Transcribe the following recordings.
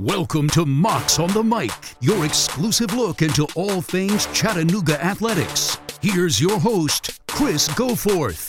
Welcome to Mocs on the Mic, your exclusive look into all things Chattanooga athletics. Here's your host, Chris Goforth.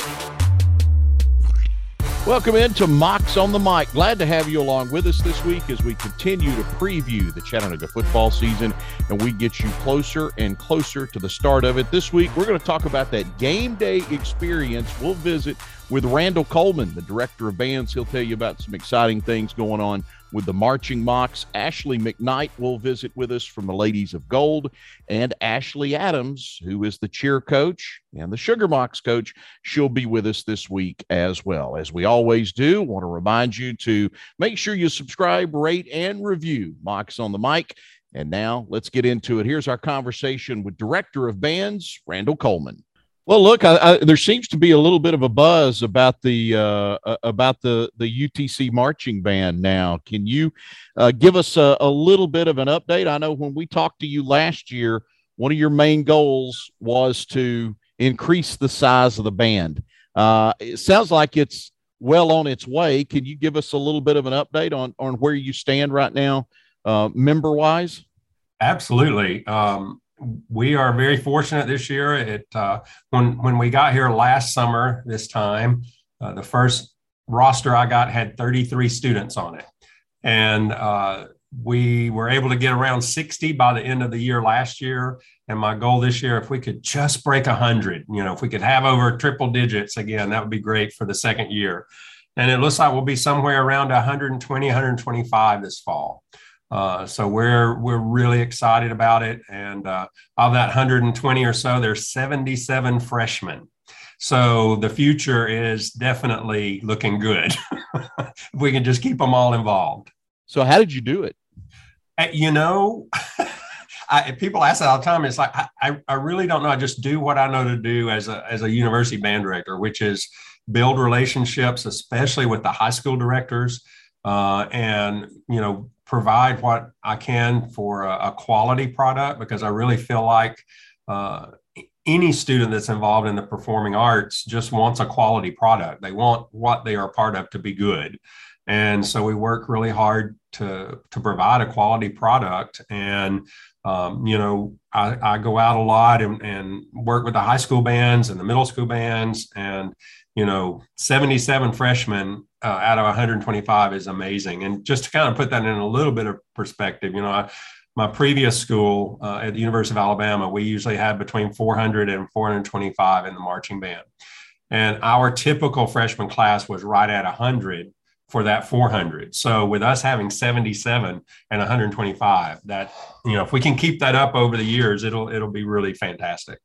Welcome into Mocs on the Mic. Glad to have you along with us this week as we continue to preview the Chattanooga football season and we get you closer and closer to the start of it. This week, we're going to talk about that game day experience. We'll visit with Randall Coleman, the director of bands. He'll tell you about some exciting things going on with the Marching Mocs. Ashley McKnight will visit with us from the Ladies of Gold, and Ashli Adams, who is the cheer coach and the Sugar Mocs coach, she'll be with us this week as well. As we always do, want to remind you to make sure you subscribe, rate, and review Mocs on the Mic. And now let's get into it. Here's our conversation with Director of Bands, Randall Coleman. Well, look, I, I, there seems to be a little bit of a buzz about the uh, uh about the the UTC marching band now. Can you uh, give us a, a, little bit of an update? I know when we talked to you last year, one of your main goals was to increase the size of the band. Uh, it sounds like it's well on its way. Can you give us a little bit of an update on on where you stand right now, uh, member wise? Absolutely. Um, we are very fortunate this year. It uh, when when we got here last summer, this time, uh, the first roster I got had 33 students on it, and uh, we were able to get around 60 by the end of the year last year. And my goal this year, if we could just break 100, you know, if we could have over triple digits again, that would be great for the second year. And it looks like we'll be somewhere around 120, 125 this fall. Uh, so we're we're really excited about it. And uh, of that 120 or so, there's 77 freshmen. So the future is definitely looking good. if we can just keep them all involved. So how did you do it? Uh, you know, I, people ask that all the time. It's like I, I really don't know. I just do what I know to do as a as a university band director, which is build relationships, especially with the high school directors, uh, and you know provide what I can for a, a quality product because I really feel like uh, any student that's involved in the performing arts just wants a quality product. They want what they are part of to be good. And so we work really hard to, to provide a quality product. And, um, you know, I, I, go out a lot and, and work with the high school bands and the middle school bands. And, you know, 77 freshmen uh, out of 125 is amazing. And just to kind of put that in a little bit of perspective, you know, I, my previous school uh, at the University of Alabama, we usually had between 400 and 425 in the marching band. And our typical freshman class was right at 100 for that 400. So with us having 77 and 125, that you know, if we can keep that up over the years, it'll it'll be really fantastic.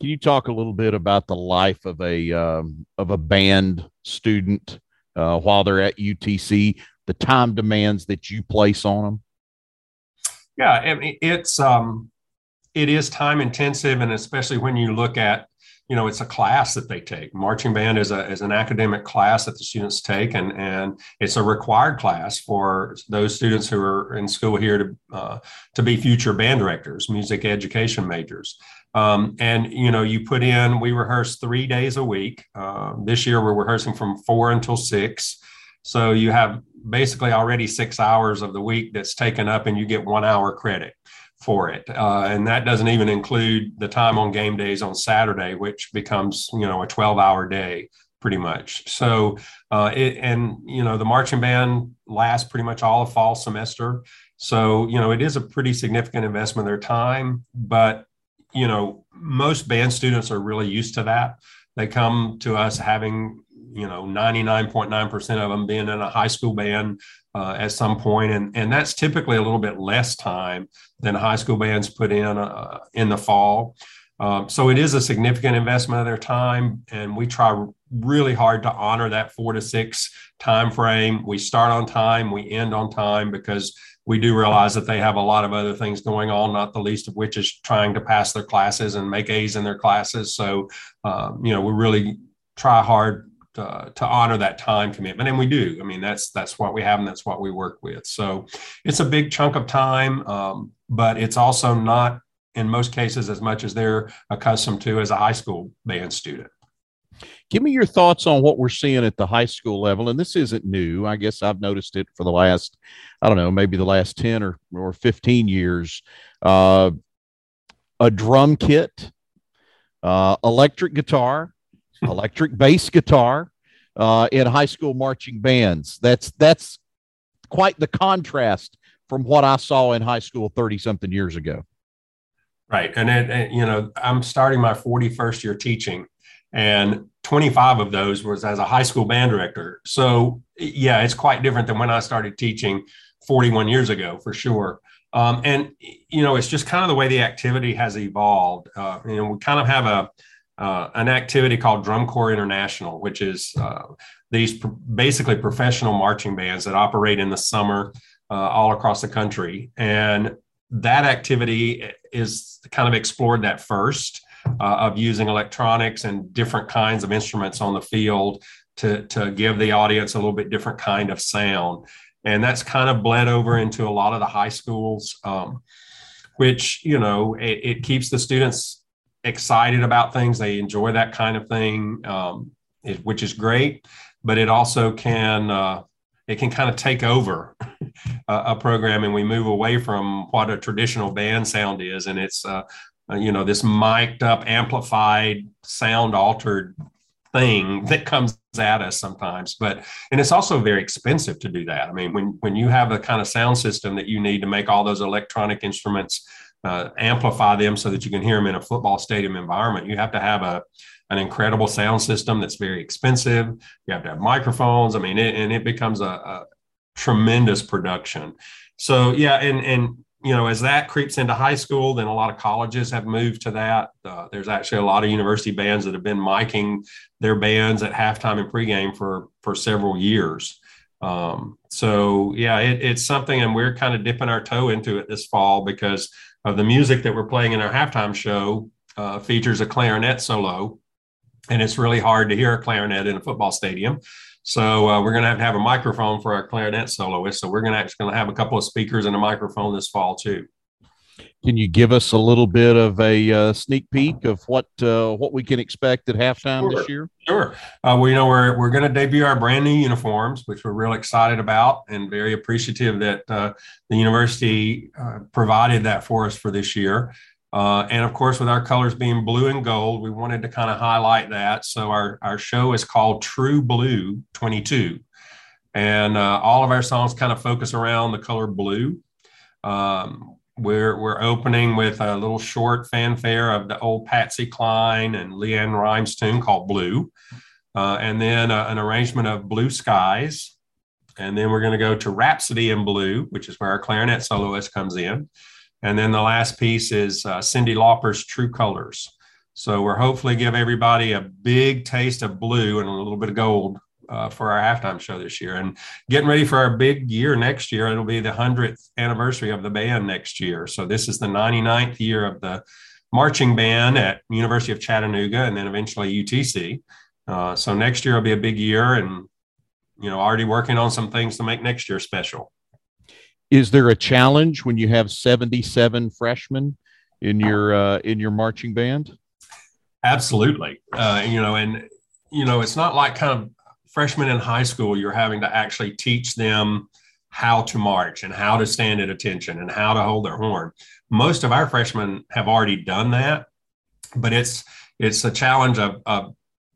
Can you talk a little bit about the life of a um, of a band student uh, while they're at UTC, the time demands that you place on them? Yeah, it's um, it is time intensive, and especially when you look at you know it's a class that they take marching band is a is an academic class that the students take and and it's a required class for those students who are in school here to uh, to be future band directors music education majors um, and you know, you put in. We rehearse three days a week. Uh, this year, we're rehearsing from four until six. So you have basically already six hours of the week that's taken up, and you get one hour credit for it. Uh, and that doesn't even include the time on game days on Saturday, which becomes you know a 12 hour day pretty much. So uh, it and you know the marching band lasts pretty much all of fall semester. So you know it is a pretty significant investment of their time, but you know, most band students are really used to that. They come to us having, you know, 99.9% of them being in a high school band uh, at some point, and and that's typically a little bit less time than high school bands put in uh, in the fall. Um, so it is a significant investment of their time, and we try really hard to honor that four to six time frame. We start on time, we end on time because we do realize that they have a lot of other things going on, not the least of which is trying to pass their classes and make A's in their classes. So, um, you know, we really try hard to, to, honor that time commitment, and we do. I mean, that's that's what we have, and that's what we work with. So, it's a big chunk of time, um, but it's also not in most cases as much as they're accustomed to as a high school band student. Give me your thoughts on what we're seeing at the high school level. And this isn't new. I guess I've noticed it for the last, I don't know, maybe the last 10 or, or 15 years. Uh, a drum kit, uh, electric guitar, electric bass guitar uh, in high school marching bands. That's that's quite the contrast from what I saw in high school 30 something years ago. Right. And, it, it, you know, I'm starting my 41st year teaching, and 25 of those was as a high school band director. So, yeah, it's quite different than when I started teaching 41 years ago, for sure. Um, and, you know, it's just kind of the way the activity has evolved. Uh, you know, we kind of have a, uh, an activity called Drum Corps International, which is uh, these basically professional marching bands that operate in the summer uh, all across the country. And that activity is kind of explored that first uh, of using electronics and different kinds of instruments on the field to, to give the audience a little bit different kind of sound. And that's kind of bled over into a lot of the high schools, um, which, you know, it, it, keeps the students excited about things. They enjoy that kind of thing, um, it, which is great. But it also can, uh, it can kind of take over a, program and we move away from what a traditional band sound is and it's uh, uh, you know this mic'd up amplified sound altered thing that comes at us sometimes but and it's also very expensive to do that. I mean when when you have the kind of sound system that you need to make all those electronic instruments uh, amplify them so that you can hear them in a football stadium environment you have to have a an incredible sound system that's very expensive. You have to have microphones. I mean, it, and it becomes a, a, tremendous production. So yeah, and and you know, as that creeps into high school, then a lot of colleges have moved to that. Uh, there's actually a lot of university bands that have been miking their bands at halftime and pregame for for several years. Um, so yeah, it, it's something, and we're kind of dipping our toe into it this fall because of the music that we're playing in our halftime show uh, features a clarinet solo and it's really hard to hear a clarinet in a football stadium. So uh, we're going to have to have a microphone for our clarinet soloist. So we're going to actually going to have a couple of speakers and a microphone this fall too. Can you give us a little bit of a uh, sneak peek of what uh, what we can expect at halftime sure. this year? Sure. Uh, well, you know we're we're going to debut our brand new uniforms, which we're real excited about, and very appreciative that uh, the university uh, provided that for us for this year. Uh, and of course, with our colors being blue and gold, we wanted to kind of highlight that. So our, our show is called True Blue 22. And uh, all of our songs kind of focus around the color blue. Um, we're, we're opening with a little short fanfare of the old Patsy Cline and LeAnn Rimes tune called Blue. Uh, and then uh, an arrangement of Blue Skies. And then we're going to go to Rhapsody in Blue, which is where our clarinet soloist comes in. And then the last piece is uh, Cyndi Lauper's True Colors. So we're hopefully give everybody a big taste of blue and a little bit of gold uh, for our halftime show this year. And getting ready for our big year next year. It'll be the 100th anniversary of the band next year. So this is the 99th year of the marching band at University of Chattanooga and then eventually UTC. Uh, so next year will be a big year and, you know, already working on some things to make next year special is there a challenge when you have 77 freshmen in your uh, in your marching band? Absolutely. Uh, you know and you know it's not like kind of freshmen in high school you're having to actually teach them how to march and how to stand at attention and how to hold their horn. Most of our freshmen have already done that but it's it's a challenge of, of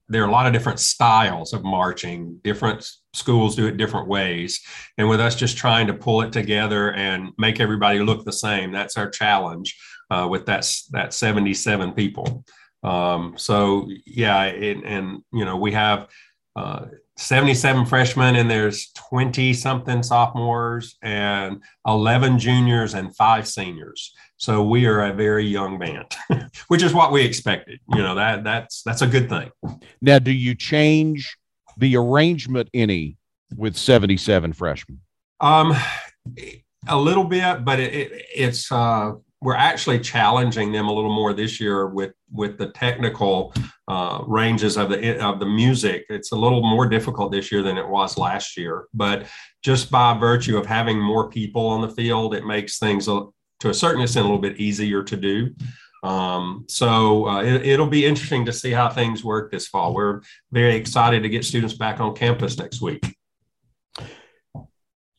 there are a lot of different styles of marching different schools do it different ways. And with us just trying to pull it together and make everybody look the same that's our challenge uh, with that that 77 people. Um, so yeah it, and you know we have uh, 77 freshmen and there's 20 something sophomores and 11 juniors and five seniors. So we are a very young band which is what we expected. You know that that's that's a good thing. Now do you change the arrangement any with 77 freshmen? Um, a little bit, but it, it, it's uh, we're actually challenging them a little more this year with with the technical uh, ranges of the of the music. It's a little more difficult this year than it was last year, but just by virtue of having more people on the field, it makes things to a certain extent a little bit easier to do. Um, so uh, it, will be interesting to see how things work this fall. We're very excited to get students back on campus next week.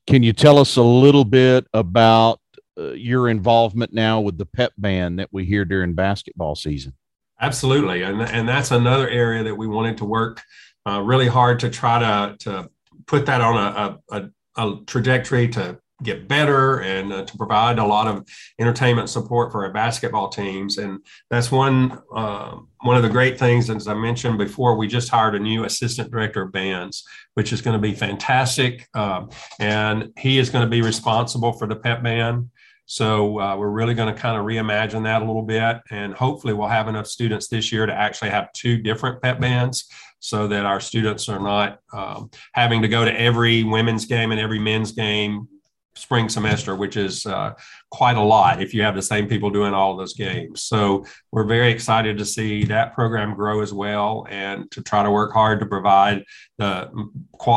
Can you tell us a little bit about uh, your involvement now with the pep band that we hear during basketball season? Absolutely, and and that's another area that we wanted to work uh, really hard to try to to put that on a, a, a trajectory to get better and uh, to provide a lot of entertainment support for our basketball teams. And that's one uh, one of the great things. As I mentioned before, we just hired a new assistant director of bands, which is going to be fantastic. Um, and he is going to be responsible for the pep band. So uh, we're really going to kind of reimagine that a little bit, and hopefully we'll have enough students this year to actually have two different pep bands, so that our students are not um, having to go to every women's game and every men's game spring semester, which is uh, quite a lot if you have the same people doing all those games. So we're very excited to see that program grow as well and to try to work hard to provide the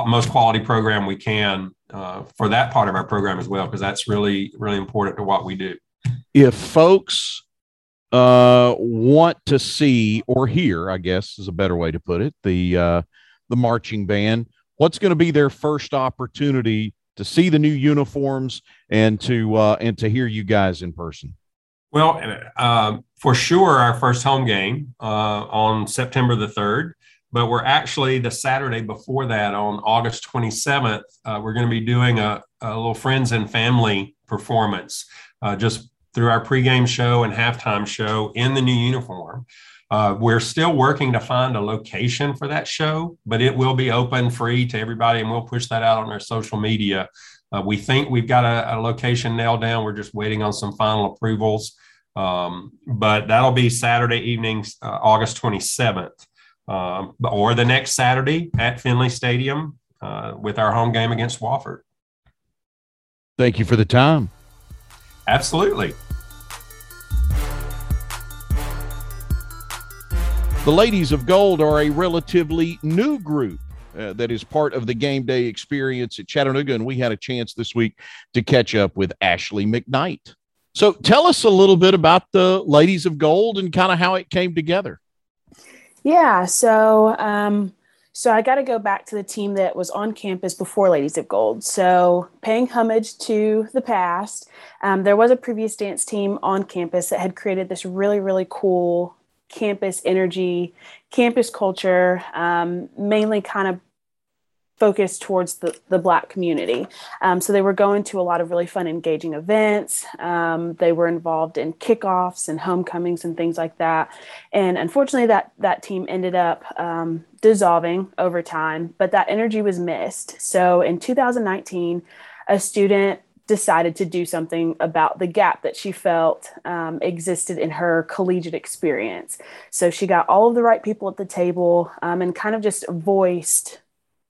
most quality program we can uh, for that part of our program as well, because that's really, really important to what we do. If folks uh, want to see or hear, I guess is a better way to put it, the uh, the marching band, what's going to be their first opportunity to see the new uniforms and to uh, and to hear you guys in person? Well, uh, for sure, our first home game uh, on September the third. But we're actually the Saturday before that, on August 27th, uh, we're going to be doing a, a, little friends and family performance uh, just through our pregame show and halftime show in the new uniform. Uh, we're still working to find a location for that show, but it will be open free to everybody, and we'll push that out on our social media. Uh, we think we've got a, a, location nailed down. We're just waiting on some final approvals. Um, but that'll be Saturday evening, uh, August 27th, um, or the next Saturday at Finley Stadium uh, with our home game against Wofford. Thank you for the time. Absolutely. The Ladies of Gold are a relatively new group uh, that is part of the game day experience at Chattanooga, and we had a chance this week to catch up with Ashley McKnight. So, tell us a little bit about the Ladies of Gold and kind of how it came together. Yeah, so um, so I got to go back to the team that was on campus before Ladies of Gold. So, paying homage to the past, um, there was a previous dance team on campus that had created this really, really cool campus energy, campus culture, um, mainly kind of focused towards the, the black community. Um, so they were going to a lot of really fun engaging events. Um, they were involved in kickoffs and homecomings and things like that. And unfortunately that that team ended up um, dissolving over time but that energy was missed. So in 2019 a student decided to do something about the gap that she felt um, existed in her collegiate experience. So she got all of the right people at the table um, and kind of just voiced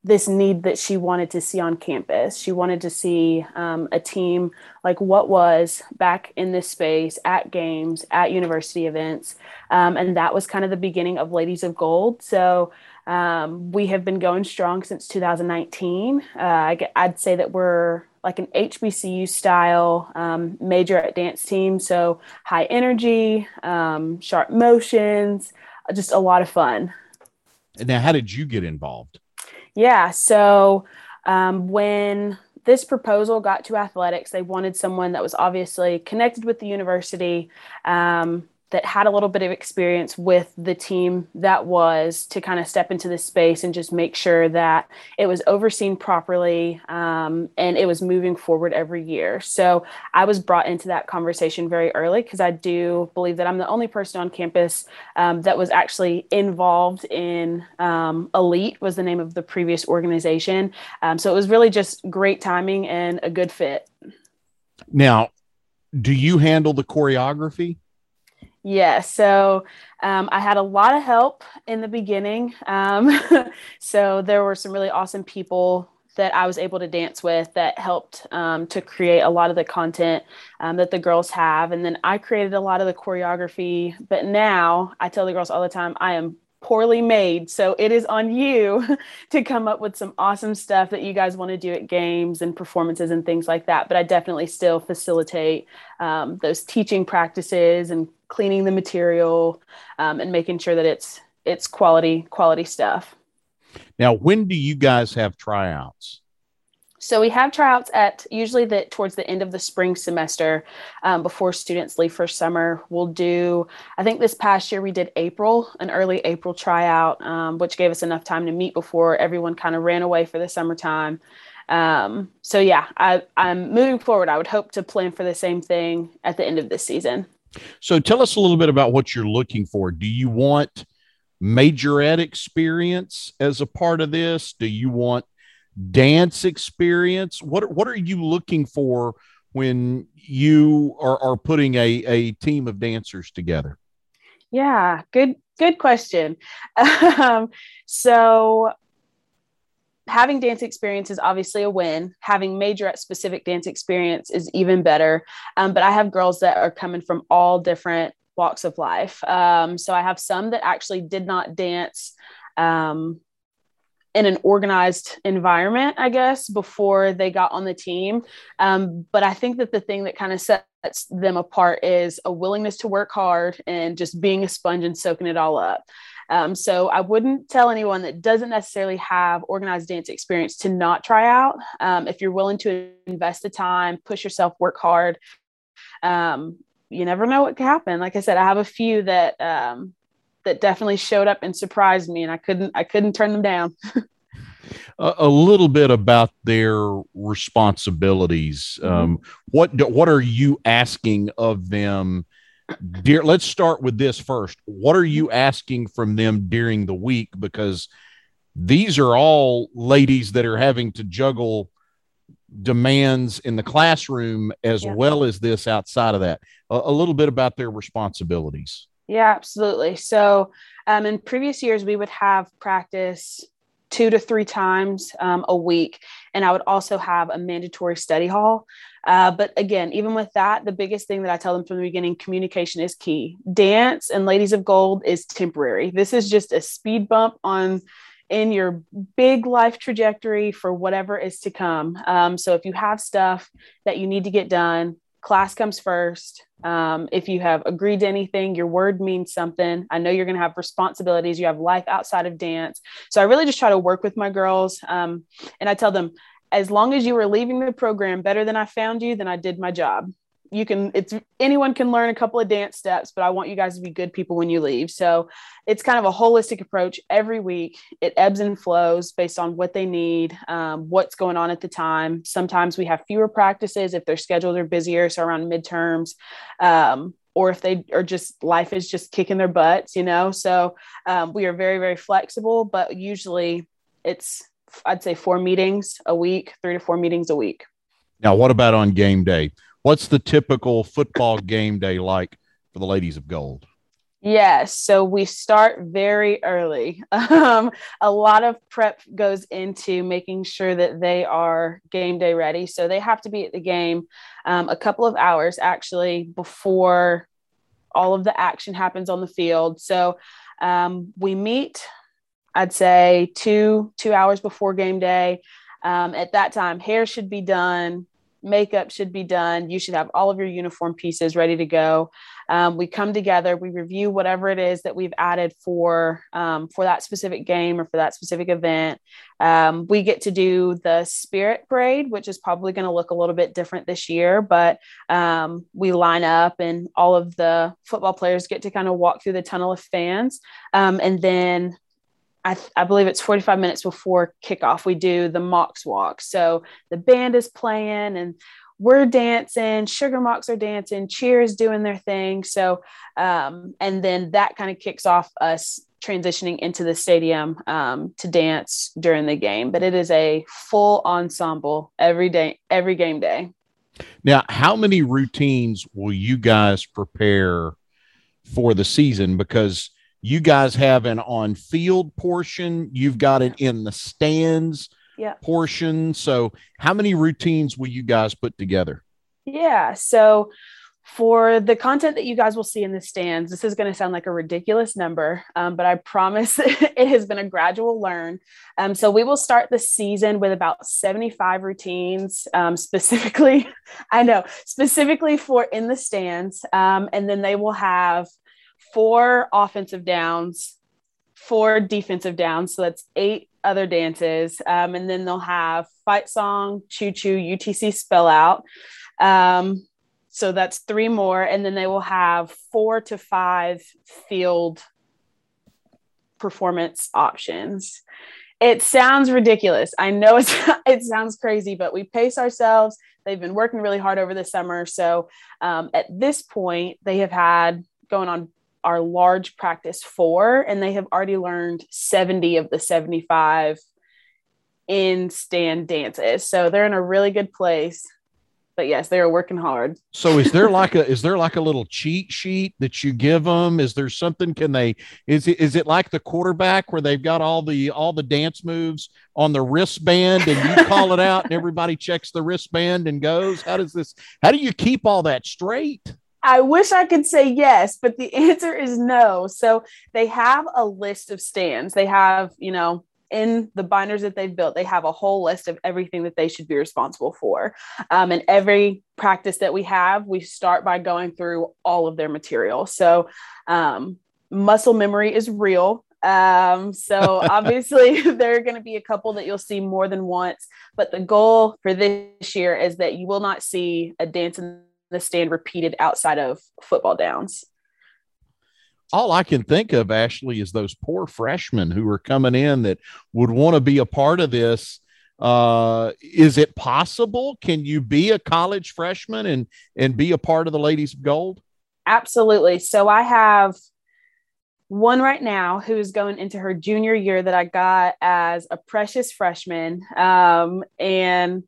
this need that she wanted to see on campus. She wanted to see um, a team like what was back in this space at games, at university events. Um, and that was kind of the beginning of Ladies of Gold. So um, we have been going strong since 2019. Uh, I'd say that we're like an HBCU style um, majorette dance team. So high energy, um, sharp motions, just a lot of fun. Now, how did you get involved? Yeah. So um, when this proposal got to athletics, they wanted someone that was obviously connected with the university. Um, that had a little bit of experience with the team that was to kind of step into this space and just make sure that it was overseen properly um, and it was moving forward every year. So I was brought into that conversation very early because I do believe that I'm the only person on campus um, that was actually involved in um, Elite was the name of the previous organization. Um, so it was really just great timing and a good fit. Now, do you handle the choreography? Yeah, so um, I had a lot of help in the beginning. Um, so there were some really awesome people that I was able to dance with that helped um, to create a lot of the content um, that the girls have. And then I created a lot of the choreography. But now I tell the girls all the time, I am poorly made. So it is on you to come up with some awesome stuff that you guys want to do at games and performances and things like that. But I definitely still facilitate um, those teaching practices and cleaning the material um, and making sure that it's it's quality quality stuff. Now, when do you guys have tryouts? So we have tryouts at usually the towards the end of the spring semester um, before students leave for summer. We'll do. I think this past year we did April, an early April tryout, um, which gave us enough time to meet before everyone kind of ran away for the summertime. Um, so yeah, I, I'm moving forward. I would hope to plan for the same thing at the end of this season. So tell us a little bit about what you're looking for. Do you want majorette experience as a part of this? Do you want dance experience? What what are you looking for when you are, are putting a, a team of dancers together? Yeah, good good question. Um, so having dance experience is obviously a win. Having majorette specific dance experience is even better. Um, but I have girls that are coming from all different walks of life. Um, so I have some that actually did not dance um, in an organized environment, I guess, before they got on the team. Um, but I think that the thing that kind of sets them apart is a willingness to work hard and just being a sponge and soaking it all up. Um, so I wouldn't tell anyone that doesn't necessarily have organized dance experience to not try out. Um, if you're willing to invest the time, push yourself, work hard, um, you never know what could happen. Like I said, I have a few that um, that definitely showed up and surprised me, and I couldn't I couldn't turn them down. a, a, little bit about their responsibilities. Mm-hmm. Um, what what are you asking of them? Dear, let's start with this first. What are you asking from them during the week? Because these are all ladies that are having to juggle demands in the classroom as yeah. well as this outside of that. A, a, little bit about their responsibilities. Yeah, absolutely. So, um, in previous years, we would have practice two to three times um, a week. And I would also have a mandatory study hall. Uh, but again, even with that, the biggest thing that I tell them from the beginning communication is key. Dance and Ladies of Gold is temporary. This is just a speed bump on in your big life trajectory for whatever is to come. Um, so if you have stuff that you need to get done, class comes first. Um, if you have agreed to anything, your word means something. I know you're going to have responsibilities. You have life outside of dance. So I really just try to work with my girls. Um, and I tell them, as long as you were leaving the program better than I found you, then I did my job you can it's anyone can learn a couple of dance steps but i want you guys to be good people when you leave. So it's kind of a holistic approach every week. It ebbs and flows based on what they need um, what's going on at the time. Sometimes we have fewer practices if their schedules are busier so around midterms um, or if they are just life is just kicking their butts you know? So um, we are very very flexible but usually it's i'd say four meetings a week three to four meetings a week. Now what about on game day what's the typical football game day like for the ladies of gold? Yes, so we start very early. Um, a lot of prep goes into making sure that they are game day ready. So they have to be at the game um, a couple of hours actually before all of the action happens on the field. So um, we meet, I'd say two two hours before game day. Um, at that time, hair should be done, makeup should be done. You should have all of your uniform pieces ready to go. Um, we come together, we review whatever it is that we've added for um, for that specific game or for that specific event. Um, we get to do the spirit parade, which is probably going to look a little bit different this year, but um, we line up and all of the football players get to kind of walk through the tunnel of fans, um, and then I, th- I, believe it's 45 minutes before kickoff. We do the Mocs walk. So the band is playing and we're dancing, Sugar Mocs are dancing, cheers doing their thing. So, um, and then that kind of kicks off us transitioning into the stadium um, to dance during the game. But it is a full ensemble every day, every game day. Now, how many routines will you guys prepare for the season? Because you guys have an on field portion, you've got it in the stands yeah. portion. So, how many routines will you guys put together? Yeah. So, for the content that you guys will see in the stands, this is going to sound like a ridiculous number, um, but I promise it has been a gradual learn. Um, so we will start the season with about 75 routines, um, specifically, I know, specifically for in the stands. Um, and then they will have four offensive downs, four defensive downs. So that's eight other dances. Um, and then they'll have fight song, choo choo, UTC spell out. Um, so that's three more. And then they will have four to five field performance options. It sounds ridiculous. I know it's, it sounds crazy, but we pace ourselves. They've been working really hard over the summer. So um, at this point, they have had going on our large practice four, and they have already learned 70 of the 75 in stand dances. So they're in a really good place but yes, they are working hard. So is there like a is there like a little cheat sheet that you give them? Is there something? Can they is it is it like the quarterback where they've got all the all the dance moves on the wristband and you call it out and everybody checks the wristband and goes? How does this? How do you keep all that straight? I wish I could say yes, but the answer is no. So they have a list of stands. They have, you know, in the binders that they've built, they have a whole list of everything that they should be responsible for. Um, and every practice that we have, we start by going through all of their material. So um, muscle memory is real. Um, so obviously, there are going to be a couple that you'll see more than once. But the goal for this year is that you will not see a dance in the stand repeated outside of football downs all I can think of, Ashley, is those poor freshmen who are coming in that would want to be a part of this. Uh, is it possible? Can you be a college freshman and and be a part of the Ladies of Gold? Absolutely. So I have one right now who's going into her junior year that I got as a precious freshman. Um, and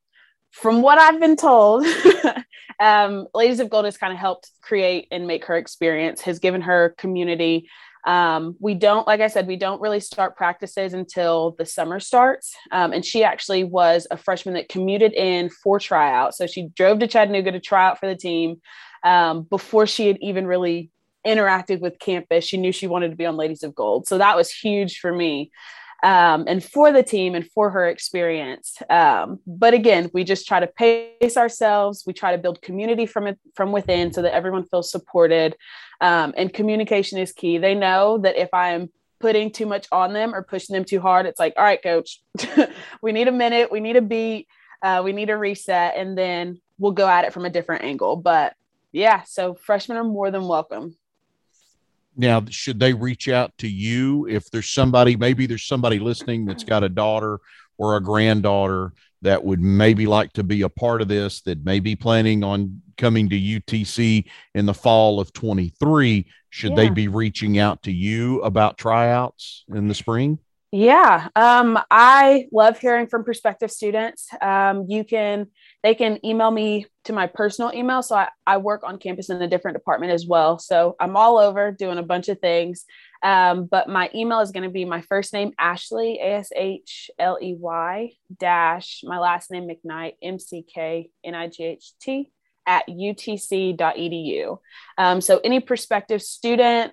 from what I've been told, um, Ladies of Gold has kind of helped create and make her experience, has given her community. Um, we don't, like I said, we don't really start practices until the summer starts. Um, and she actually was a freshman that commuted in for tryout. So she drove to Chattanooga to try out for the team um, before she had even really interacted with campus. She knew she wanted to be on Ladies of Gold. So that was huge for me um, and for the team and for her experience. Um, but again, we just try to pace ourselves. We try to build community from it from within so that everyone feels supported. Um, and communication is key. They know that if I am putting too much on them or pushing them too hard, it's like, all right, coach, we need a minute, we need a beat, uh, we need a reset, and then we'll go at it from a different angle. But yeah, so freshmen are more than welcome. Now, should they reach out to you if there's somebody, maybe there's somebody listening that's got a daughter or a granddaughter that would maybe like to be a part of this, that may be planning on coming to UTC in the fall of 23? Should yeah. they be reaching out to you about tryouts in the spring? Yeah, um, I love hearing from prospective students. Um, you can, they can email me to my personal email. So I, I work on campus in a different department as well. So I'm all over doing a bunch of things. Um, but my email is going to be my first name, Ashley, A S H L E Y, dash my last name, McKnight, M C K N I G H T, at utc.edu. Um, so any prospective student,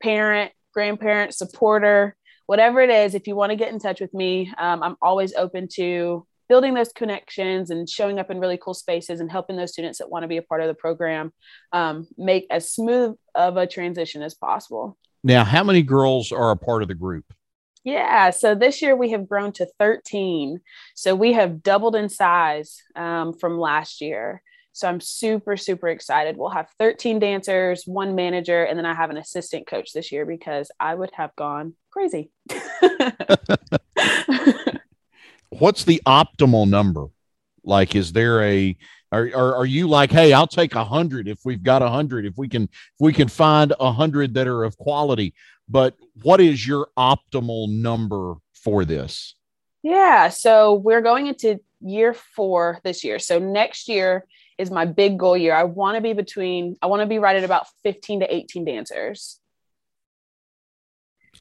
parent, grandparent, supporter, whatever it is, if you want to get in touch with me, um, I'm always open to building those connections and showing up in really cool spaces and helping those students that want to be a part of the program um, make as smooth of a transition as possible. Now, how many girls are a part of the group? Yeah, so this year we have grown to 13. So we have doubled in size um, from last year. So I'm super, super excited. We'll have 13 dancers, one manager, and then I have an assistant coach this year because I would have gone crazy. What's the optimal number? Like, is there a are, are, are you like, hey, I'll take a hundred if we've got a hundred, if we can if we can find a hundred that are of quality. But what is your optimal number for this? Yeah, so we're going into year four this year. So next year is my big goal year. I want to be between, I want to be right at about 15 to 18 dancers.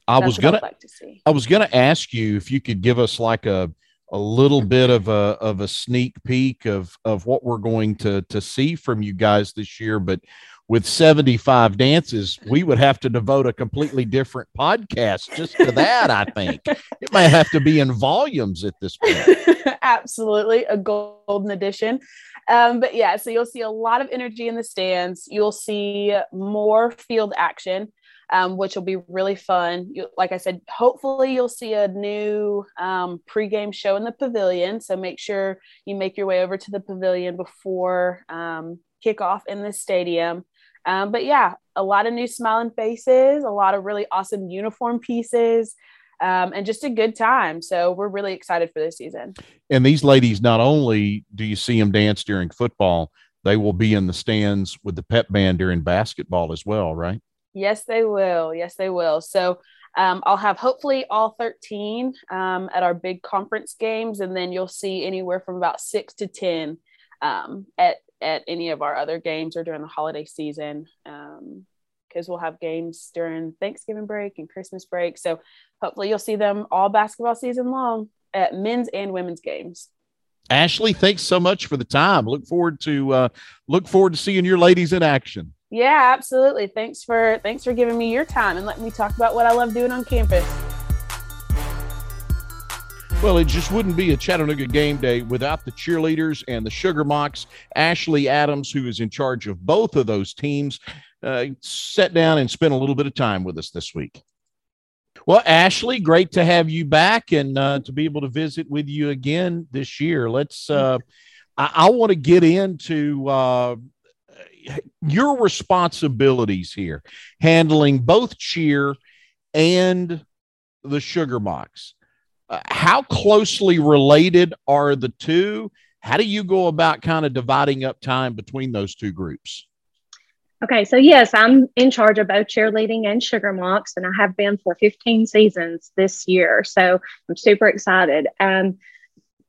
I That's was gonna, like to I was gonna ask you if you could give us like a a little bit of a of a sneak peek of of what we're going to to see from you guys this year. But with 75 dances, we would have to devote a completely different podcast just to that. I think it might have to be in volumes at this point. Absolutely, a golden edition. Um, but yeah, so you'll see a lot of energy in the stands. You'll see more field action um, which will be really fun. You, like I said, hopefully you'll see a new um, pregame show in the pavilion. So make sure you make your way over to the pavilion before um, kickoff in the stadium. Um, but yeah, a lot of new smiling faces, a lot of really awesome uniform pieces. Um, and just a good time. So we're really excited for this season. And these ladies, not only do you see them dance during football, they will be in the stands with the pep band during basketball as well, right? Yes, they will. Yes, they will. So um, I'll have hopefully all 13 um, at our big conference games, and then you'll see anywhere from about six to 10 um, at, at any of our other games or during the holiday season. because um, we'll have games during Thanksgiving break and Christmas break. So hopefully you'll see them all basketball season long at men's and women's games. Ashley, thanks so much for the time. Look forward to uh, look forward to seeing your ladies in action. Yeah, absolutely. Thanks for thanks for giving me your time and letting me talk about what I love doing on campus. Well, it just wouldn't be a Chattanooga game day without the cheerleaders and the Sugar Mocs. Ashli Adams, who is in charge of both of those teams, uh, sat down and spent a little bit of time with us this week. Well, Ashli, great to have you back and uh, to be able to visit with you again this year. Let's. Uh, I, I want to get into uh, your responsibilities here, handling both cheer and the Sugar Mocs. Uh, how closely related are the two? How do you go about kind of dividing up time between those two groups? Okay, so yes, I'm in charge of both cheerleading and Sugar Mocs, and I have been for 15 seasons this year. So I'm super excited. Um,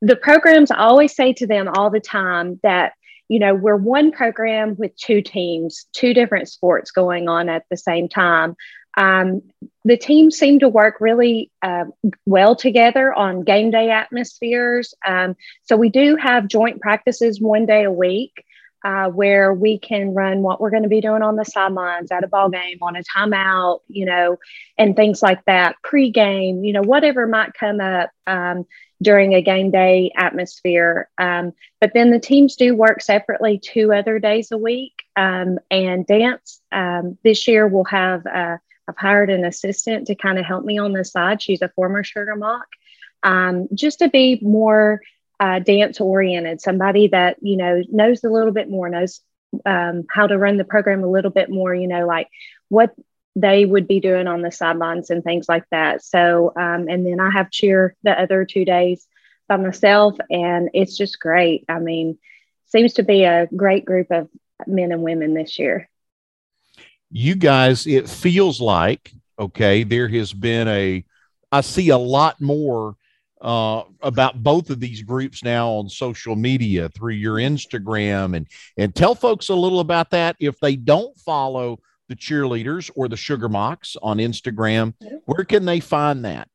the programs, I always say to them all the time that you know, we're one program with two teams, two different sports going on at the same time. Um, the teams seem to work really uh, well together on game day atmospheres. Um, so we do have joint practices one day a week. Uh, where we can run what we're going to be doing on the sidelines at a ball game, on a timeout, you know, and things like that. Pre-game, you know, whatever might come up. Um, during a game day atmosphere. Um, but then the teams do work separately two other days a week. Um, and dance um, this year we'll have, uh, I've hired an assistant to kind of help me on the side. She's a former Sugar Moc, um, just to be more uh, dance oriented, somebody that, you know, knows a little bit more, knows um, how to run the program a little bit more, you know, like what they would be doing on the sidelines and things like that. So, um, and then I have cheer the other two days by myself, and it's just great. I mean, seems to be a great group of men and women this year. You guys, it feels like okay. There has been a, I see a lot more uh, about both of these groups now on social media through your Instagram and and tell folks a little about that if they don't follow the cheerleaders or the sugar mocs on Instagram, where can they find that?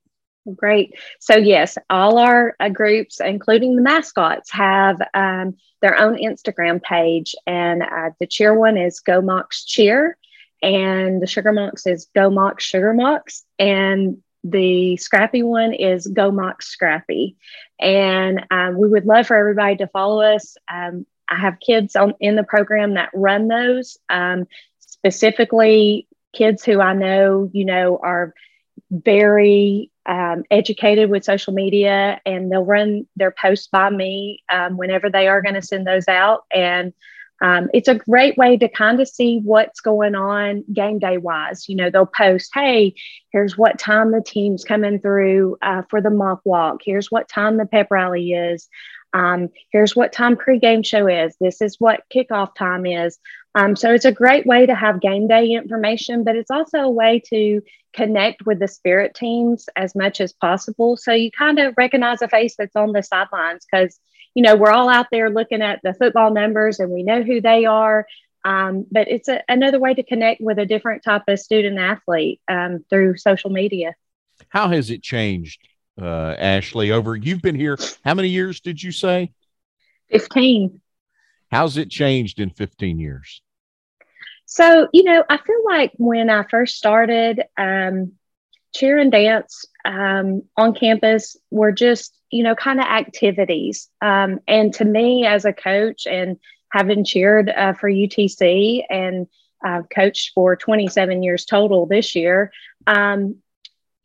Great. So, yes, all our uh, groups, including the mascots, have um, their own Instagram page. And uh, the cheer one is Go Mocs Cheer, and the Sugar Mocs is Go Mocs Sugar Mocs. And the Scrappy one is Go Mocs Scrappy. And um, we would love for everybody to follow us. Um, I have kids on, in the program that run those. Um, specifically kids who I know, you know, are very um, educated with social media and they'll run their posts by me um, whenever they are going to send those out. And um, it's a great way to kind of see what's going on game day wise. You know, they'll post, hey, here's what time the team's coming through uh, for the mock walk. Here's what time the pep rally is. Um, here's what time pregame show is. This is what kickoff time is. Um, so it's a great way to have game day information, but it's also a way to connect with the spirit teams as much as possible. So you kind of recognize a face that's on the sidelines because, you know, we're all out there looking at the football numbers and we know who they are. Um, but it's a, another way to connect with a different type of student athlete um, through social media. How has it changed uh, Ashli. Over you've been here. How many years did you say? Fifteen. How's it changed in fifteen years? So you know, I feel like when I first started, um, cheer and dance um, on campus were just you know kind of activities. Um, and to me, as a coach and having cheered uh, for UTC and uh, coached for 27 years total this year, um,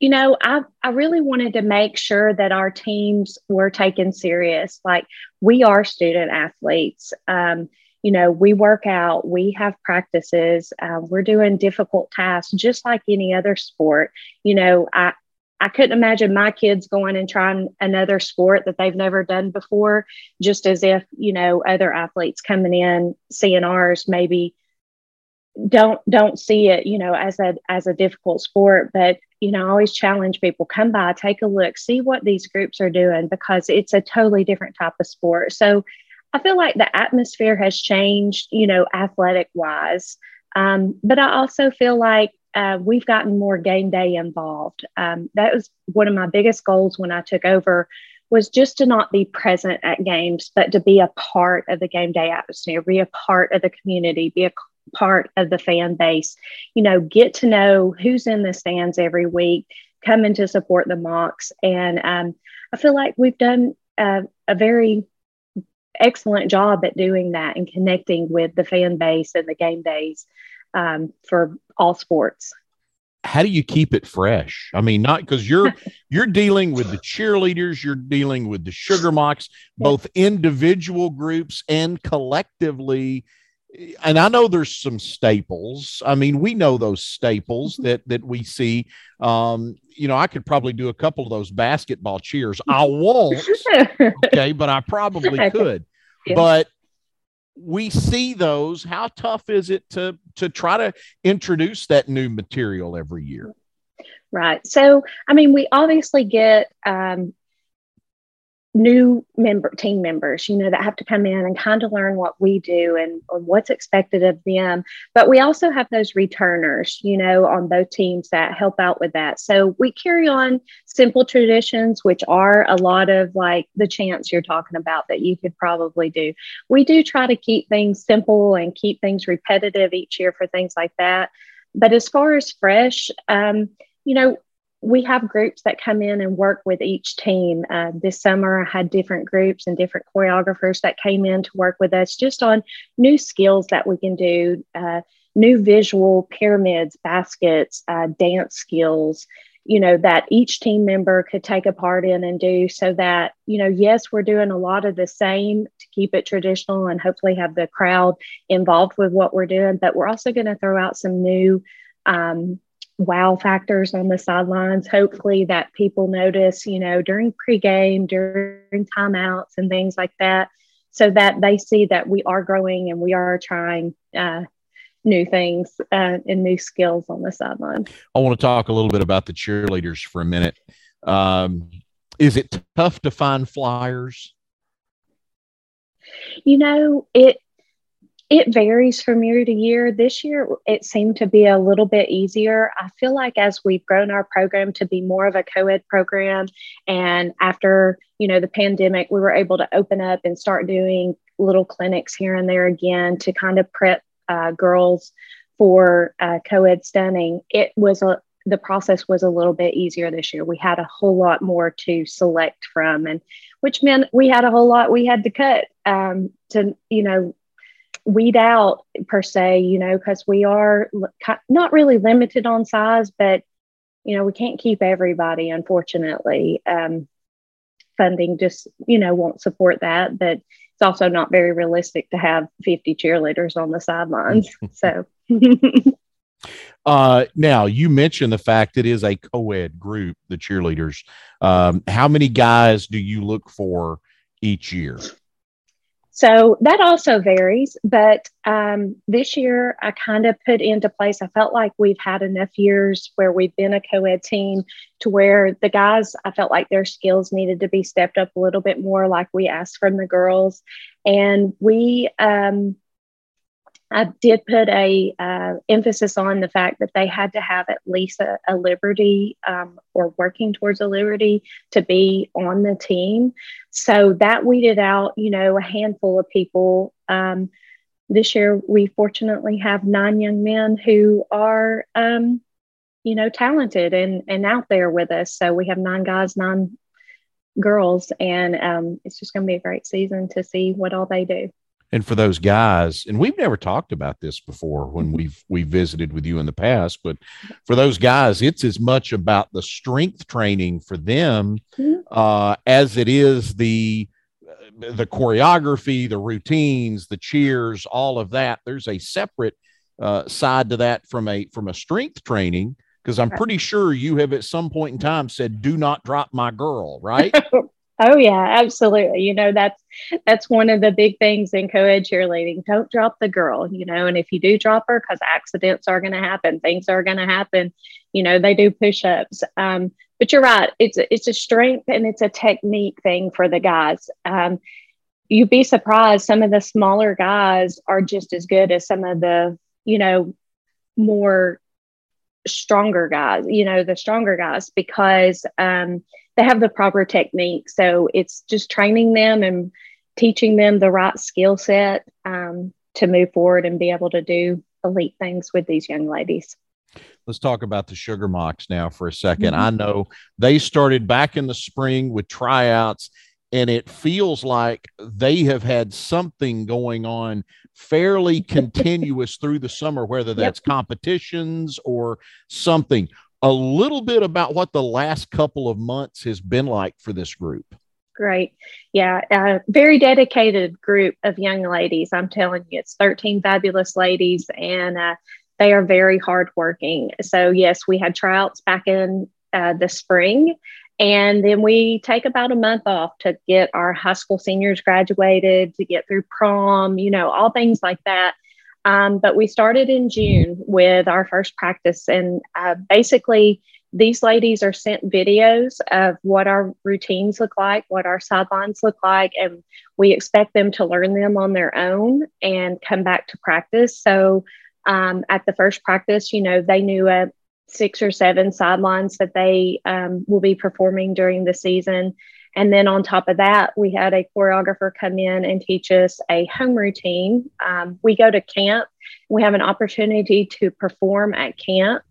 you know, I, I really wanted to make sure that our teams were taken serious. Like we are student athletes. Um, you know, we work out, we have practices, uh, we're doing difficult tasks just like any other sport. You know, I, I couldn't imagine my kids going and trying another sport that they've never done before, just as if, you know, other athletes coming in, seeing ours maybe don't don't see it, you know, as a as a difficult sport. But, you know, I always challenge people, come by, take a look, see what these groups are doing because it's a totally different type of sport. So I feel like the atmosphere has changed, you know, athletic wise. Um, but I also feel like uh, we've gotten more game day involved. Um, that was one of my biggest goals when I took over was just to not be present at games, but to be a part of the game day atmosphere, be a part of the community, be a part of the fan base. You know, get to know who's in the stands every week, coming to support the Mocs, and um, I feel like we've done a very excellent job at doing that and connecting with the fan base and the game days um, for all sports. How do you keep it fresh? I mean not because you're you're dealing with the cheerleaders you're dealing with the Sugar Mocs both individual groups and collectively. And i know there's some staples. I mean we know those staples mm-hmm. that that we see. Um you know i could probably do a couple of those basketball cheers. I won't okay but i probably could. Yeah. but we see those how tough is it to to try to introduce that new material every year? Right. So i mean we obviously get um, new member team members you know that have to come in and kind of learn what we do and, what's expected of them. But we also have those returners you know on both teams that help out with that. So we carry on simple traditions which are a lot of like the chants you're talking about that you could probably do. We do try to keep things simple and keep things repetitive each year for things like that. But as far as fresh um, you know we have groups that come in and work with each team. Uh, this summer, I had different groups and different choreographers that came in to work with us just on new skills that we can do, uh, new visual pyramids, baskets, uh, dance skills, you know, that each team member could take a part in and do so that, you know, yes, we're doing a lot of the same to keep it traditional and hopefully have the crowd involved with what we're doing, but we're also going to throw out some new. Um, wow factors on the sidelines. Hopefully, that people notice, you know, during pregame, during timeouts, and things like that, so that they see that we are growing and we are trying uh, new things uh, and new skills on the sideline. I want to talk a little bit about the cheerleaders for a minute. Um, is it tough to find flyers? You know, it it varies from year to year. This year, it seemed to be a little bit easier. I feel like as we've grown our program to be more of a co ed program, and after you know the pandemic, we were able to open up and start doing little clinics here and there again to kind of prep uh, girls for uh, co ed stunning. It was a the process was a little bit easier this year. We had a whole lot more to select from, and which meant we had a whole lot we had to cut um, to you know weed out per se, you know, because we are not really limited on size, but you know, we can't keep everybody, unfortunately. Um, funding just, you know, won't support that, but it's also not very realistic to have 50 cheerleaders on the sidelines. so, uh, now you mentioned the fact it is a co-ed group, the cheerleaders. Um, how many guys do you look for each year? So that also varies, but um, this year I kind of put into place. I felt like we've had enough years where we've been a co ed team to where the guys, I felt like their skills needed to be stepped up a little bit more, like we asked from the girls. And we, um, I did put a uh, emphasis on the fact that they had to have at least a, a liberty um, or working towards a liberty to be on the team. So that weeded out, you know, a handful of people. Um, this year, we fortunately have nine young men who are, um, you know, talented and and out there with us. So we have nine guys, nine girls, and um, it's just going to be a great season to see what all they do and for those guys and we've never talked about this before when mm-hmm. we've we visited with you in the past but for those guys it's as much about the strength training for them mm-hmm. uh, as it is the the choreography the routines the cheers all of that there's a separate uh, side to that from a from a strength training because i'm pretty sure you have at some point in time said do not drop my girl right Oh yeah, absolutely. You know, that's that's one of the big things in co-ed cheerleading. Don't drop the girl, you know, and if you do drop her, because accidents are going to happen, things are going to happen. You know, they do push-ups. Um, but you're right. It's it's a strength and it's a technique thing for the guys. Um, you'd be surprised. Some of the smaller guys are just as good as some of the, you know, more stronger guys. You know, the stronger guys because. Um, they have the proper technique. So it's just training them and teaching them the right skill set um, to move forward and be able to do elite things with these young ladies. Let's talk about the Sugar Mocs now for a 2nd mm-hmm. I know they started back in the spring with tryouts, and it feels like they have had something going on fairly continuous through the summer, whether that's yep. competitions or something a little bit about what the last couple of months has been like for this group. Great. Yeah, a very dedicated group of young ladies. I'm telling you, it's 13 fabulous ladies, and uh, they are very hardworking. So, yes, we had tryouts back in uh, the spring, and then we take about a month off to get our high school seniors graduated, to get through prom, you know, all things like that. Um, but we started in June with our first practice, and uh, basically, these ladies are sent videos of what our routines look like, what our sidelines look like, and we expect them to learn them on their own and come back to practice. So, um, at the first practice, you know, they knew a six or seven sidelines that they um, will be performing during the season. And then on top of that, we had a choreographer come in and teach us a home routine. Um, we go to camp, we have an opportunity to perform at camp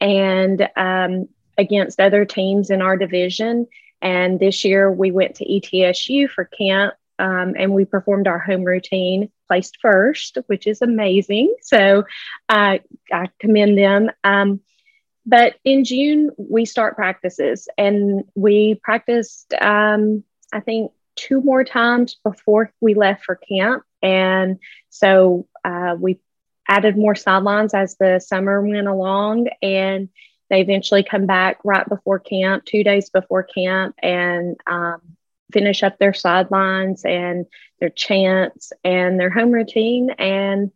and um, against other teams in our division. And this year we went to ETSU for camp um, and we performed our home routine, placed first, which is amazing. So uh, I commend them. Um, but in June, we start practices and we practiced, um, I think, two more times before we left for camp. And so uh, we added more sidelines as the summer went along. And they eventually come back right before camp, two days before camp, and um, finish up their sidelines and their chants and their home routine. And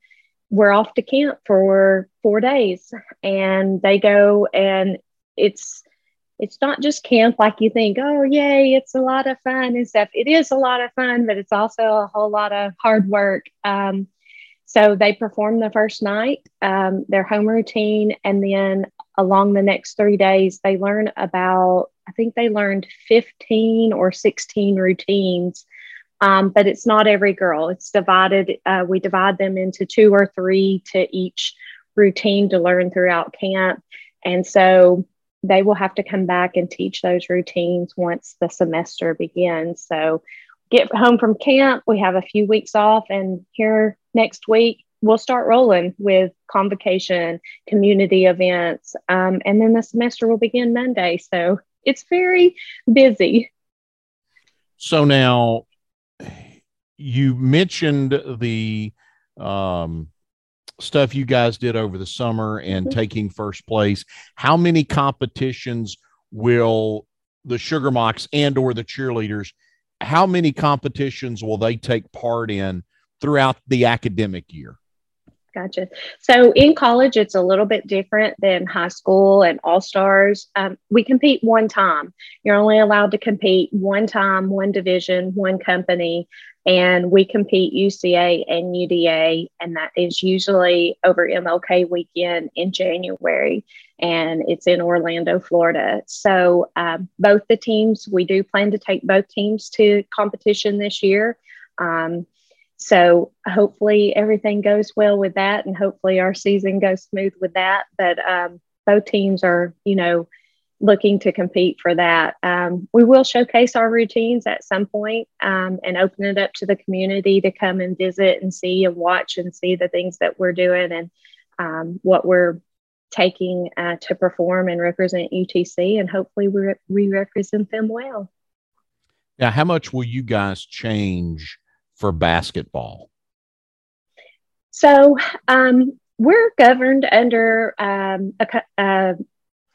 we're off to camp for four days. And they go and it's it's not just camp like you think oh yay it's a lot of fun and stuff. It is a lot of fun but it's also a whole lot of hard work. Um, so they perform the first night um, their home routine. And then along the next three days they learn about i think they learned 15 or 16 routines um, but it's not every girl. It's divided. Uh, we divide them into two or three to each routine to learn throughout camp. And so they will have to come back and teach those routines once the semester begins. So get home from camp, we have a few weeks off, and here next week we'll start rolling with convocation, community events, um, and then the semester will begin Monday. So it's very busy. So now you mentioned the um, stuff you guys did over the summer and mm-hmm. taking first place. How many competitions will the Sugar Mocs and or the cheerleaders? How many competitions will they take part in throughout the academic year? Gotcha. So in college, it's a little bit different than high school and all stars. Um, we compete one time. You're only allowed to compete one time, one division, one company. And we compete UCA and UDA, and that is usually over MLK weekend in January, and it's in Orlando, Florida. So um, both the teams, we do plan to take both teams to competition this year. Um, so hopefully everything goes well with that, and hopefully our season goes smooth with that. But um, both teams are, you know, looking to compete for that. Um, we will showcase our routines at some point, um, and open it up to the community to come and visit and see and watch and see the things that we're doing and um, what we're taking uh, to perform and represent UTC. And hopefully we, re- we represent them well. Now, how much will you guys change for basketball? So, um, we're governed under um, a, a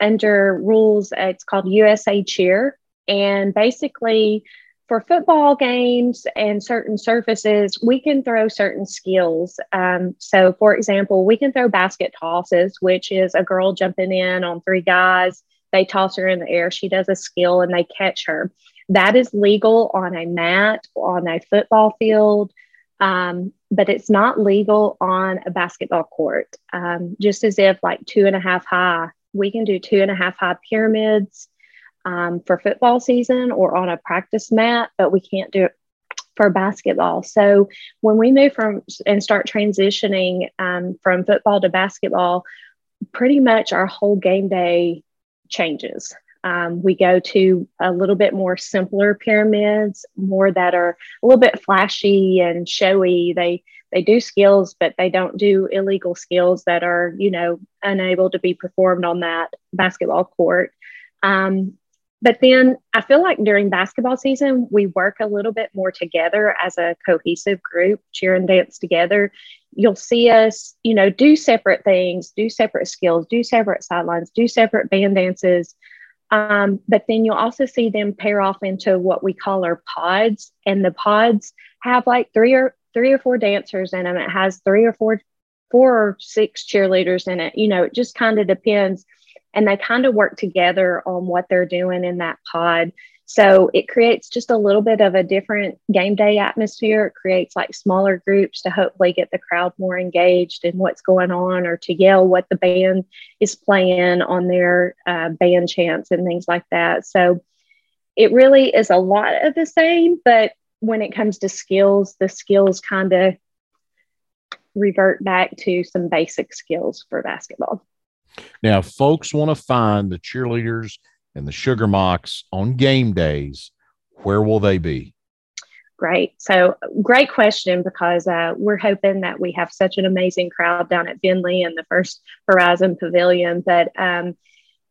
under rules. It's called USA Cheer. And basically, for football games and certain surfaces, we can throw certain skills. Um, so, for example, we can throw basket tosses, which is a girl jumping in on three guys. They toss her in the air. She does a skill and they catch her. That is legal on a mat, on a football field, um, but it's not legal on a basketball court. Um, just as if, like, two and a half high we can do two and a half high pyramids um, for football season or on a practice mat, but we can't do it for basketball. So when we move from and start transitioning um, from football to basketball, pretty much our whole game day changes. Um, we go to a little bit more simpler pyramids, more that are a little bit flashy and showy. They they do skills, but they don't do illegal skills that are, you know, unable to be performed on that basketball court. Um, but then I feel like during basketball season, we work a little bit more together as a cohesive group, cheer and dance together. You'll see us, you know, do separate things, do separate skills, do separate sidelines, do separate band dances. Um, but then you'll also see them pair off into what we call our pods. And the pods have like three or three or four dancers in them. It has three or four, four or six cheerleaders in it. You know, it just kind of depends. And they kind of work together on what they're doing in that pod. So it creates just a little bit of a different game day atmosphere. It creates like smaller groups to hopefully get the crowd more engaged in what's going on or to yell what the band is playing on their uh, band chants and things like that. So it really is a lot of the same, but when it comes to skills, the skills kind of revert back to some basic skills for basketball. Now, folks want to find the cheerleaders and the Sugar Mocs on game days, where will they be? Great. So, great question because uh, we're hoping that we have such an amazing crowd down at Finley and the First Horizon Pavilion. But um,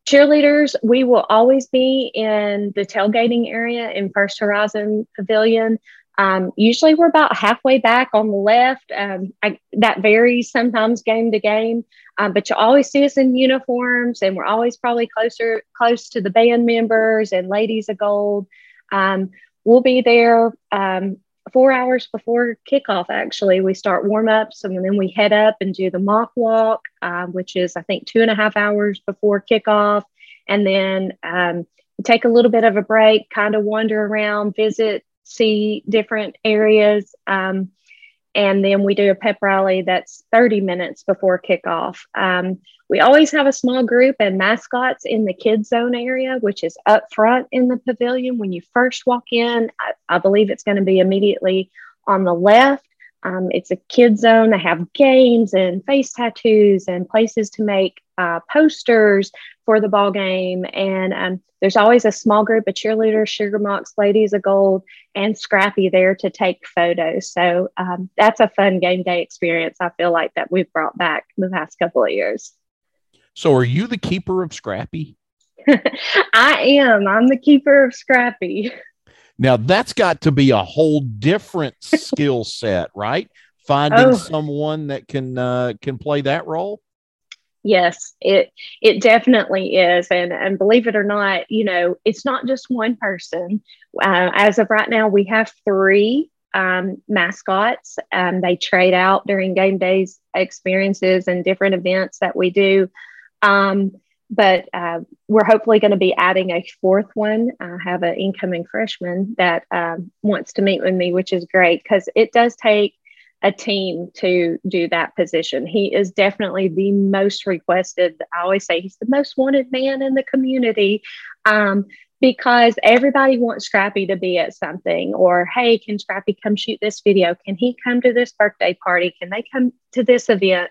cheerleaders, we will always be in the tailgating area in First Horizon Pavilion. Um, usually, we're about halfway back on the left. Um, I, that varies sometimes game to game, um, but you always see us in uniforms, and we're always probably closer close to the band members and Ladies of Gold. Um, we'll be there um, four hours before kickoff, actually, we start warm ups and then we head up and do the Moc walk, um, which is, I think, two and a half hours before kickoff. And then um, take a little bit of a break, kind of wander around, visit, see different areas. Um, and then we do a pep rally that's 30 minutes before kickoff. Um, we always have a small group and mascots in the kids zone area, which is up front in the pavilion. When you first walk in, I, I believe it's going to be immediately on the left. Um, it's a kids zone. They have games and face tattoos and places to make uh, posters for the ball game. And um, there's always a small group of cheerleaders, Sugar Mocs, Ladies of Gold, and Scrappy there to take photos. So um, that's a fun game day experience. I feel like that we've brought back the past couple of years. So, are you the keeper of Scrappy? I am. I'm the keeper of Scrappy. Now that's got to be a whole different skill set, right? Finding oh. someone that can uh, can play that role. Yes, it it definitely is, and and believe it or not, you know, it's not just one person. Uh, as of right now, we have three um, mascots. Um, they trade out during game days experiences and different events that we do. Um, but uh, we're hopefully going to be adding a fourth one. I have an incoming freshman that um, wants to meet with me, which is great because it does take a team to do that position. He is definitely the most requested. I always say he's the most wanted man in the community um, because everybody wants Scrappy to be at something or, hey, can Scrappy come shoot this video? Can he come to this birthday party? Can they come to this event?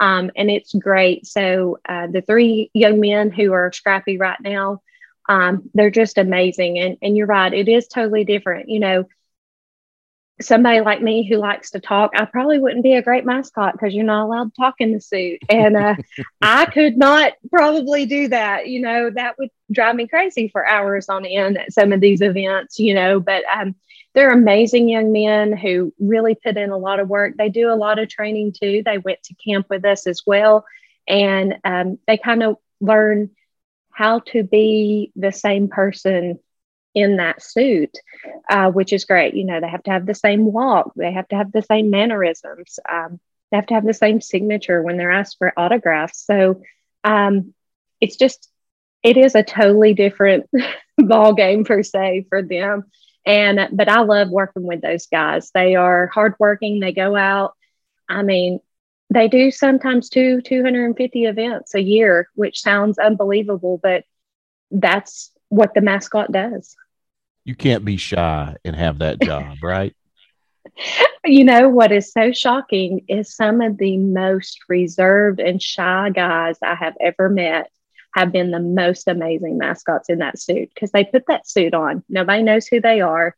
Um, and it's great. So uh, the three young men who are Scrappy right now, um, they're just amazing. And, and you're right, it is totally different. You know, somebody like me who likes to talk, I probably wouldn't be a great mascot because you're not allowed to talk in the suit. And uh, I could not probably do that. You know, that would drive me crazy for hours on end at some of these events, you know, but um, they're amazing young men who really put in a lot of work. They do a lot of training too. They went to camp with us as well. And um, they kind of learn how to be the same person in that suit, uh, which is great. You know, they have to have the same walk, they have to have the same mannerisms, um, they have to have the same signature when they're asked for autographs. So um, it's just, it is a totally different ball game per se for them. And, but I love working with those guys. They are hardworking. They go out. I mean, they do sometimes two 250 events a year, which sounds unbelievable, but that's what the mascot does. You can't be shy and have that job, right? You know what is so shocking is some of the most reserved and shy guys I have ever met have been the most amazing mascots in that suit because they put that suit on. Nobody knows who they are.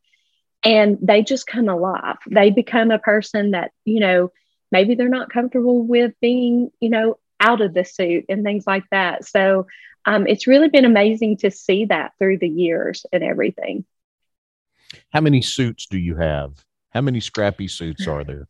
And they just come alive. They become a person that, you know, maybe they're not comfortable with being, you know, out of the suit and things like that. So um, it's really been amazing to see that through the years and everything. How many suits do you have? How many scrappy suits are there?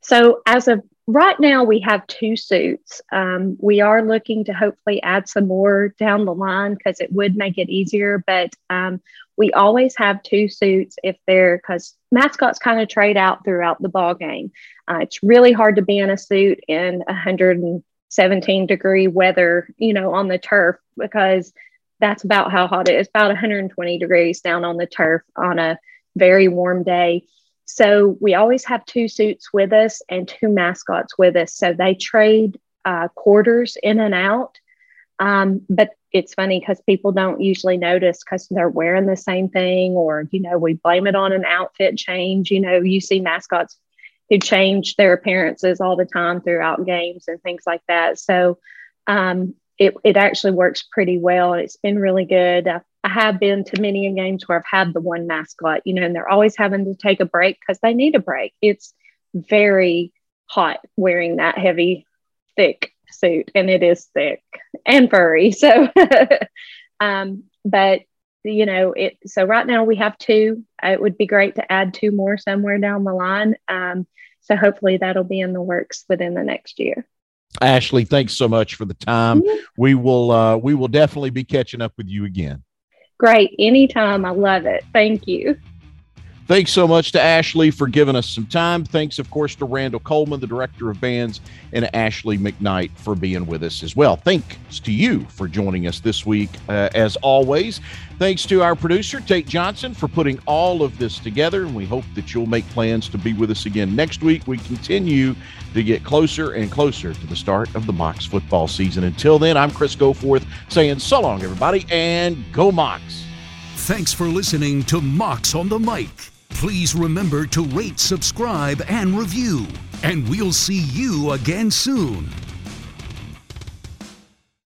So, as of right now, we have two suits. Um, we are looking to hopefully add some more down the line because it would make it easier. But um, we always have two suits if they're because mascots kind of trade out throughout the ball game. Uh, it's really hard to be in a suit in 117 degree weather, you know, on the turf because that's about how hot it is. About 120 degrees down on the turf on a very warm day. So we always have two suits with us and two mascots with us. So they trade uh, quarters in and out. Um, but it's funny because people don't usually notice because they're wearing the same thing, or, you know, we blame it on an outfit change. You know, you see mascots who change their appearances all the time throughout games and things like that. So um, it, it actually works pretty well. It's been really good. I, I have been to many games where I've had the one mascot, you know, and they're always having to take a break because they need a break. It's very hot wearing that heavy, thick suit, and it is thick and furry. So, um, but you know, it. So right now we have two. It would be great to add two more somewhere down the line. Um, so hopefully that'll be in the works within the next year. Ashli, thanks so much for the time. Mm-hmm. We will uh, we will definitely be catching up with you again. Great. Anytime. I love it. Thank you. Thanks so much to Ashli for giving us some time. Thanks, of course, to Randall Coleman, the director of bands, and Ashley McKnight for being with us as well. Thanks to you for joining us this week, uh, as always. Thanks to our producer, Tate Johnson, for putting all of this together. And we hope that you'll make plans to be with us again next week. We continue to get closer and closer to the start of the Mocs football season. Until then, I'm Chris Goforth saying so long, everybody, and go Mocs. Thanks for listening to Mocs on the Mic. Please remember to rate, subscribe, and review. And we'll see you again soon.